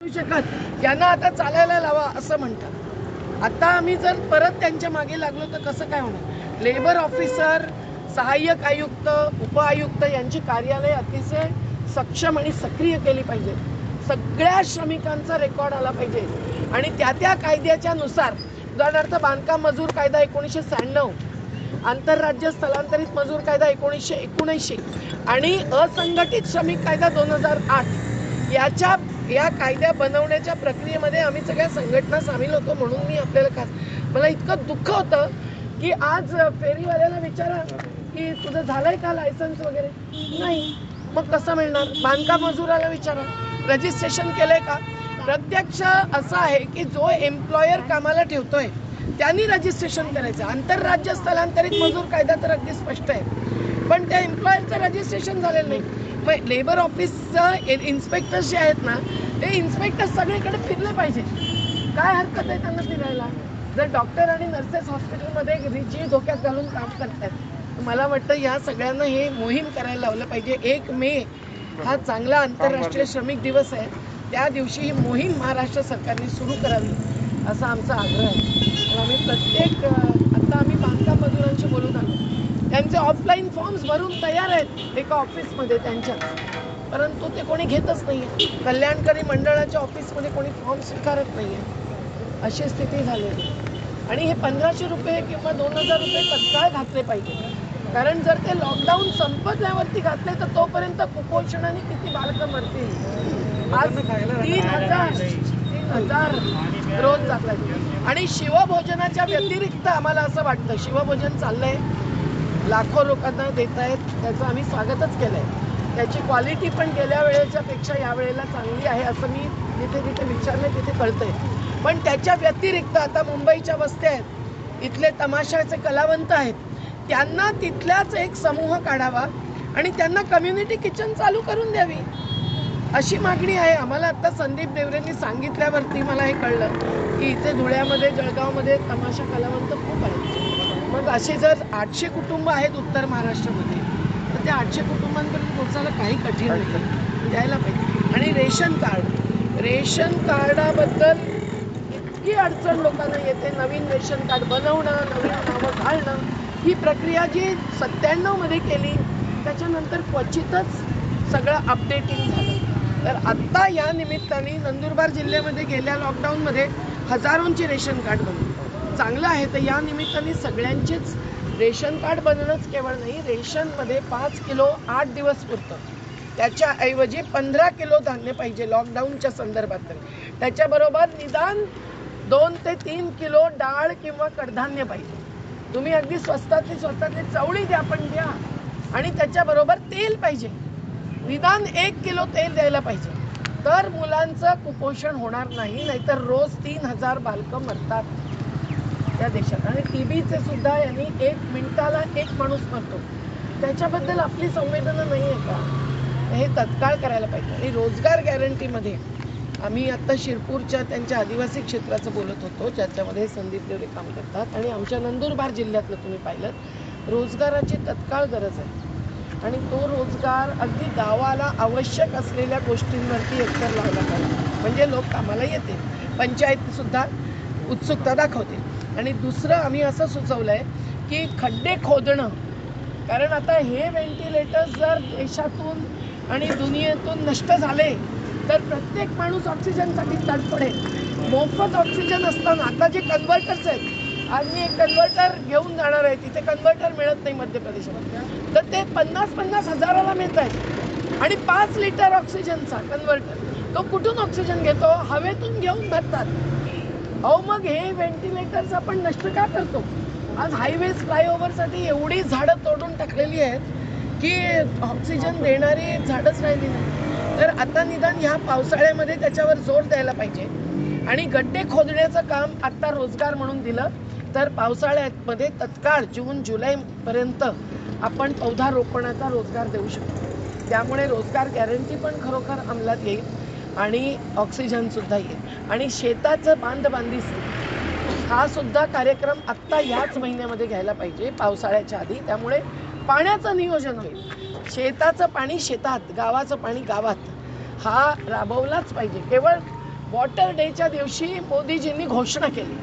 करू शकत? यांना आता चालायला लावा असं म्हणतात. आता आम्ही जर परत त्यांच्या मागे लागलो तर कसं काय होणार? लेबर ऑफिसर सहाय्यक आयुक्त उपआयुक्त यांची कार्यालय अतिशय सक्षम आणि सक्रिय केली पाहिजे. सगळ्या श्रमिकांचा रेकॉर्ड आला पाहिजे. आणि त्या त्या कायद्याच्या नुसार उदाहरणार्थ बांधकाम मजूर कायदा एकोणीसशे शहाण्णव आंतरराज्य स्थलांतरित मजूर कायदा एकोणीसशे एकोणऐंशी आणि असंघटित श्रमिक कायदा दोन हजार आठ याच्या या कायद्या बनवण्याच्या प्रक्रियेमध्ये आम्ही सगळ्या संघटना सामील होतो म्हणून मी आपल्याला खास मला इतकं दुःख होतं की आज फेरीवाल्याला विचारा की तुझं झालंय का लायसन्स वगैरे? नाही. मग कसं मिळणार? बांधकाम मजुराला विचारा. रजिस्ट्रेशन केलंय का? प्रत्यक्ष असं आहे की जो एम्प्लॉयर कामाला ठेवतोय त्यांनी रजिस्ट्रेशन करायचं. आंतरराज्य स्थलांतरित मजूर कायदा तर अगदी स्पष्ट आहे. पण त्या एम्प्लॉयरचं रजिस्ट्रेशन झालेलं नाही. लेबर ऑफिसचं इन्स्पेक्टर जे आहेत ना ते इन्स्पेक्टर सगळीकडे फिरले पाहिजे. काय हरकत आहे त्यांना फिरायला? जर डॉक्टर आणि नर्सेस हॉस्पिटलमध्ये जीव धोक्यात घालून काम करतात मला वाटतं या सगळ्यांना हे मोहीम करायला लावलं पाहिजे. एक मे हा चांगला आंतरराष्ट्रीय श्रमिक दिवस आहे. त्या दिवशी ही मोहीम महाराष्ट्र सरकारने सुरू करावी असा आमचा आग्रह आहे. आणि आम्ही प्रत्येक अं, आता आम्ही बांधकाम मजुरांशी बोलून आलो त्यांचे ऑफलाईन फॉर्म्स भरून तयार आहेत एका ऑफिसमध्ये त्यांच्या. परंतु ते कोणी घेतच नाहीये. कल्याणकारी मंडळाच्या ऑफिसमध्ये कोणी फॉर्म स्वीकारत नाही आहे अशी स्थिती झालेली आहे. आणि हे पंधराशे रुपये किंवा दोन हजार रुपये तत्काळ घातले पाहिजे. कारण जर ते लॉकडाऊन संपल्यावरती घातले तर तोपर्यंत कुपोषणाने किती बालकं मरतील? आज तीन हजार तीन हजार रोज जातात आणि शिवभोजनाच्या व्यतिरिक्त आम्हाला असं वाटतं शिवभोजन चाललंय. लाखो लोकांना देत आहेत त्याचं आम्ही स्वागतच केलं आहे त्याची क्वालिटी पण गेल्या वेळेच्या पेक्षा या वेळेला चांगली आहे असं मी जिथे जिथे विचारलं तिथे कळतंय. पण त्याच्या व्यतिरिक्त आता मुंबईच्या वस्त्या आहेत इथले तमाशाचे कलावंत आहेत त्यांना तिथल्याच एक समूह काढावा आणि त्यांना कम्युनिटी किचन चालू करून द्यावी. अशी मागणी आहे. आम्हाला आता संदीप देवरेंनी सांगितल्यावरती मला हे कळलं की इथे धुळ्यामध्ये जळगावमध्ये तमाशा कलावंत खूप आहेत. मग असे जर आठशे कुटुंब आहेत उत्तर महाराष्ट्रामध्ये तर त्या आठशे कुटुंबांपर्यंत पोहोचायला काही कठीण नाही. द्यायला पाहिजे. आणि रेशन कार्ड रेशन कार्डाबद्दल इतकी अडचण लोकांना येते नवीन रेशन कार्ड बनवणं नवीन नावं घालणं ही प्रक्रिया जी सत्त्याण्णवमध्ये केली त्याच्यानंतर क्वचितच सगळं अपडेटिंग झालं. तर आत्ता या निमित्ताने नंदुरबार जिल्ह्यामध्ये गेल्या लॉकडाऊनमध्ये हजारोंची रेशन कार्ड बनली. चांगलं आहे तर या निमित्ताने सगळ्यांचीच रेशन कार्ड बनणंच केवळ नाही रेशनमध्ये पाच किलो आठ दिवस पुरतं. त्याच्याऐवजी पंधरा किलो धान्य पाहिजे लॉकडाऊनच्या संदर्भात तरी. त्याच्याबरोबर निदान दोन ते तीन किलो डाळ किंवा कडधान्य पाहिजे. तुम्ही अगदी स्वस्तातली स्वस्तातली चवळी द्या पण द्या. आणि त्याच्याबरोबर तेल पाहिजे. निदान एक किलो तेल द्यायला पाहिजे. तर मुलांचं कुपोषण होणार नाही नाहीतर रोज तीन हजार बालकं मरतात. त्या देशात. आणि टीबीचे सुद्धा यांनी एक मिनिटाला एक माणूस मरतो. त्याच्याबद्दल आपली संवेदना नाही आहे का? हे तत्काळ करायला पाहिजे. आणि रोजगार गॅरंटीमध्ये आम्ही आत्ता शिरपूरच्या त्यांच्या आदिवासी क्षेत्राचं बोलत होतो ज्याच्यामध्ये संदीप देवरे काम करतात. आणि आमच्या नंदुरबार जिल्ह्यातलं तुम्ही पाहिलं रोजगाराची तत्काळ गरज आहे. आणि तो रोजगार अगदी गावाला आवश्यक असलेल्या गोष्टींवरती एकतर लावला पाहिजे म्हणजे लोक कामाला येते पंचायतसुद्धा उत्सुकता दाखवते. आणि दुसरं आम्ही असं सुचवलं आहे की खड्डे खोदणं. कारण आता हे व्हेंटिलेटर्स जर देशातून आणि दुनियेतून नष्ट झाले तर प्रत्येक माणूस ऑक्सिजनसाठी तडफडेल मोफत ऑक्सिजन असताना आता जे कन्व्हर्टर्स आहेत आज मी एक कन्व्हर्टर घेऊन जाणार आहे. तिथे कन्व्हर्टर मिळत नाही मध्य प्रदेशात तर ते पन्नास पन्नास हजाराला मिळत आहेत. आणि पाच लिटर ऑक्सिजनचा कन्व्हर्टर तो कुठून ऑक्सिजन घेतो? हवेतून घेऊन भरतात. अहो मग हे व्हेंटिलेटर्स आपण नष्ट का करतो? आज हायवेज फ्लायओव्हरसाठी एवढी झाडं तोडून टाकलेली आहेत की ऑक्सिजन देणारी झाडच राहिली नाही. तर आता निदान ह्या पावसाळ्यामध्ये त्याच्यावर जोर द्यायला पाहिजे. आणि गड्डे खोदण्याचं काम आत्ता रोजगार म्हणून दिलं तर पावसाळ्यामध्ये तत्काळ जून जुलैपर्यंत आपण पौधा रोपणाचा रोजगार देऊ शकतो. त्यामुळे रोजगार गॅरंटी पण खरोखर अंमलात येईल. आणि ऑक्सिजनसुद्धा येईल. आणि शेताचं बांधबांधी हा सुद्धा कार्यक्रम आत्ता याच महिन्यामध्ये घ्यायला पाहिजे पावसाळ्याच्या आधी. त्यामुळे पाण्याचं नियोजन होईल. शेताचं पाणी शेतात गावाचं पाणी गावात. हा राबवलाच पाहिजे. केवळ वॉटर डेच्या दिवशी मोदीजींनी घोषणा केली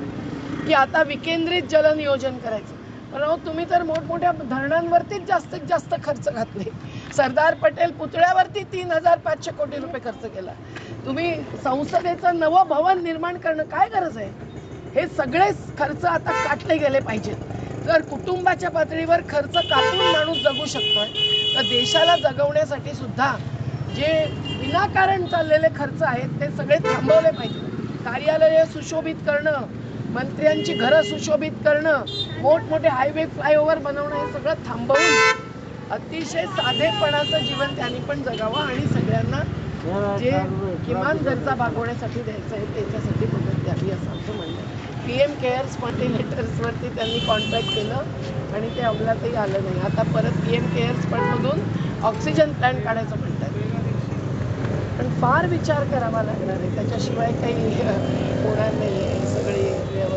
की आता विकेंद्रित जलनियोजन करायचं. पण अहो तुम्ही तर मोठमोठ्या धरणांवरतीच जास्तीत जास्त खर्च घातले. सरदार पटेल पुतळ्यावरती तीन हजार पाचशे कोटी रुपये खर्च केला. तुम्ही संसदेचं नवं भवन निर्माण करणं काय गरज आहे? हे सगळे खर्च आता काटले गेले पाहिजेत. जर कुटुंबाच्या पातळीवर खर्च कापून माणूस जगू शकतोय तर देशाला जगवण्यासाठी सुद्धा जे विनाकारण चाललेले खर्च आहेत ते सगळे थांबवले पाहिजे कार्यालय सुशोभित करणं मंत्र्यांची घरं सुशोभित करणं मोठमोठे हायवे फ्लायओव्हर बनवणं हे सगळं थांबवून अतिशय साधेपणाचं जीवन त्यांनी पण जगावं आणि सगळ्यांना जे किमान गरजा भागवण्यासाठी द्यायचं आहे त्याच्यासाठी मदत द्यावी असं आमचं म्हणणं आहे. पी एम केअर्स वरती त्यांनी कॉन्ट्रॅक्ट केलं आणि ते अंमलातही आलं नाही. आता परत पी एम केअर्स फंडमधून ऑक्सिजन प्लॅन काढायचं म्हणतात. पण फार विचार करावा लागणार आहे. त्याच्याशिवाय काही होणार नाही आहे. सगळे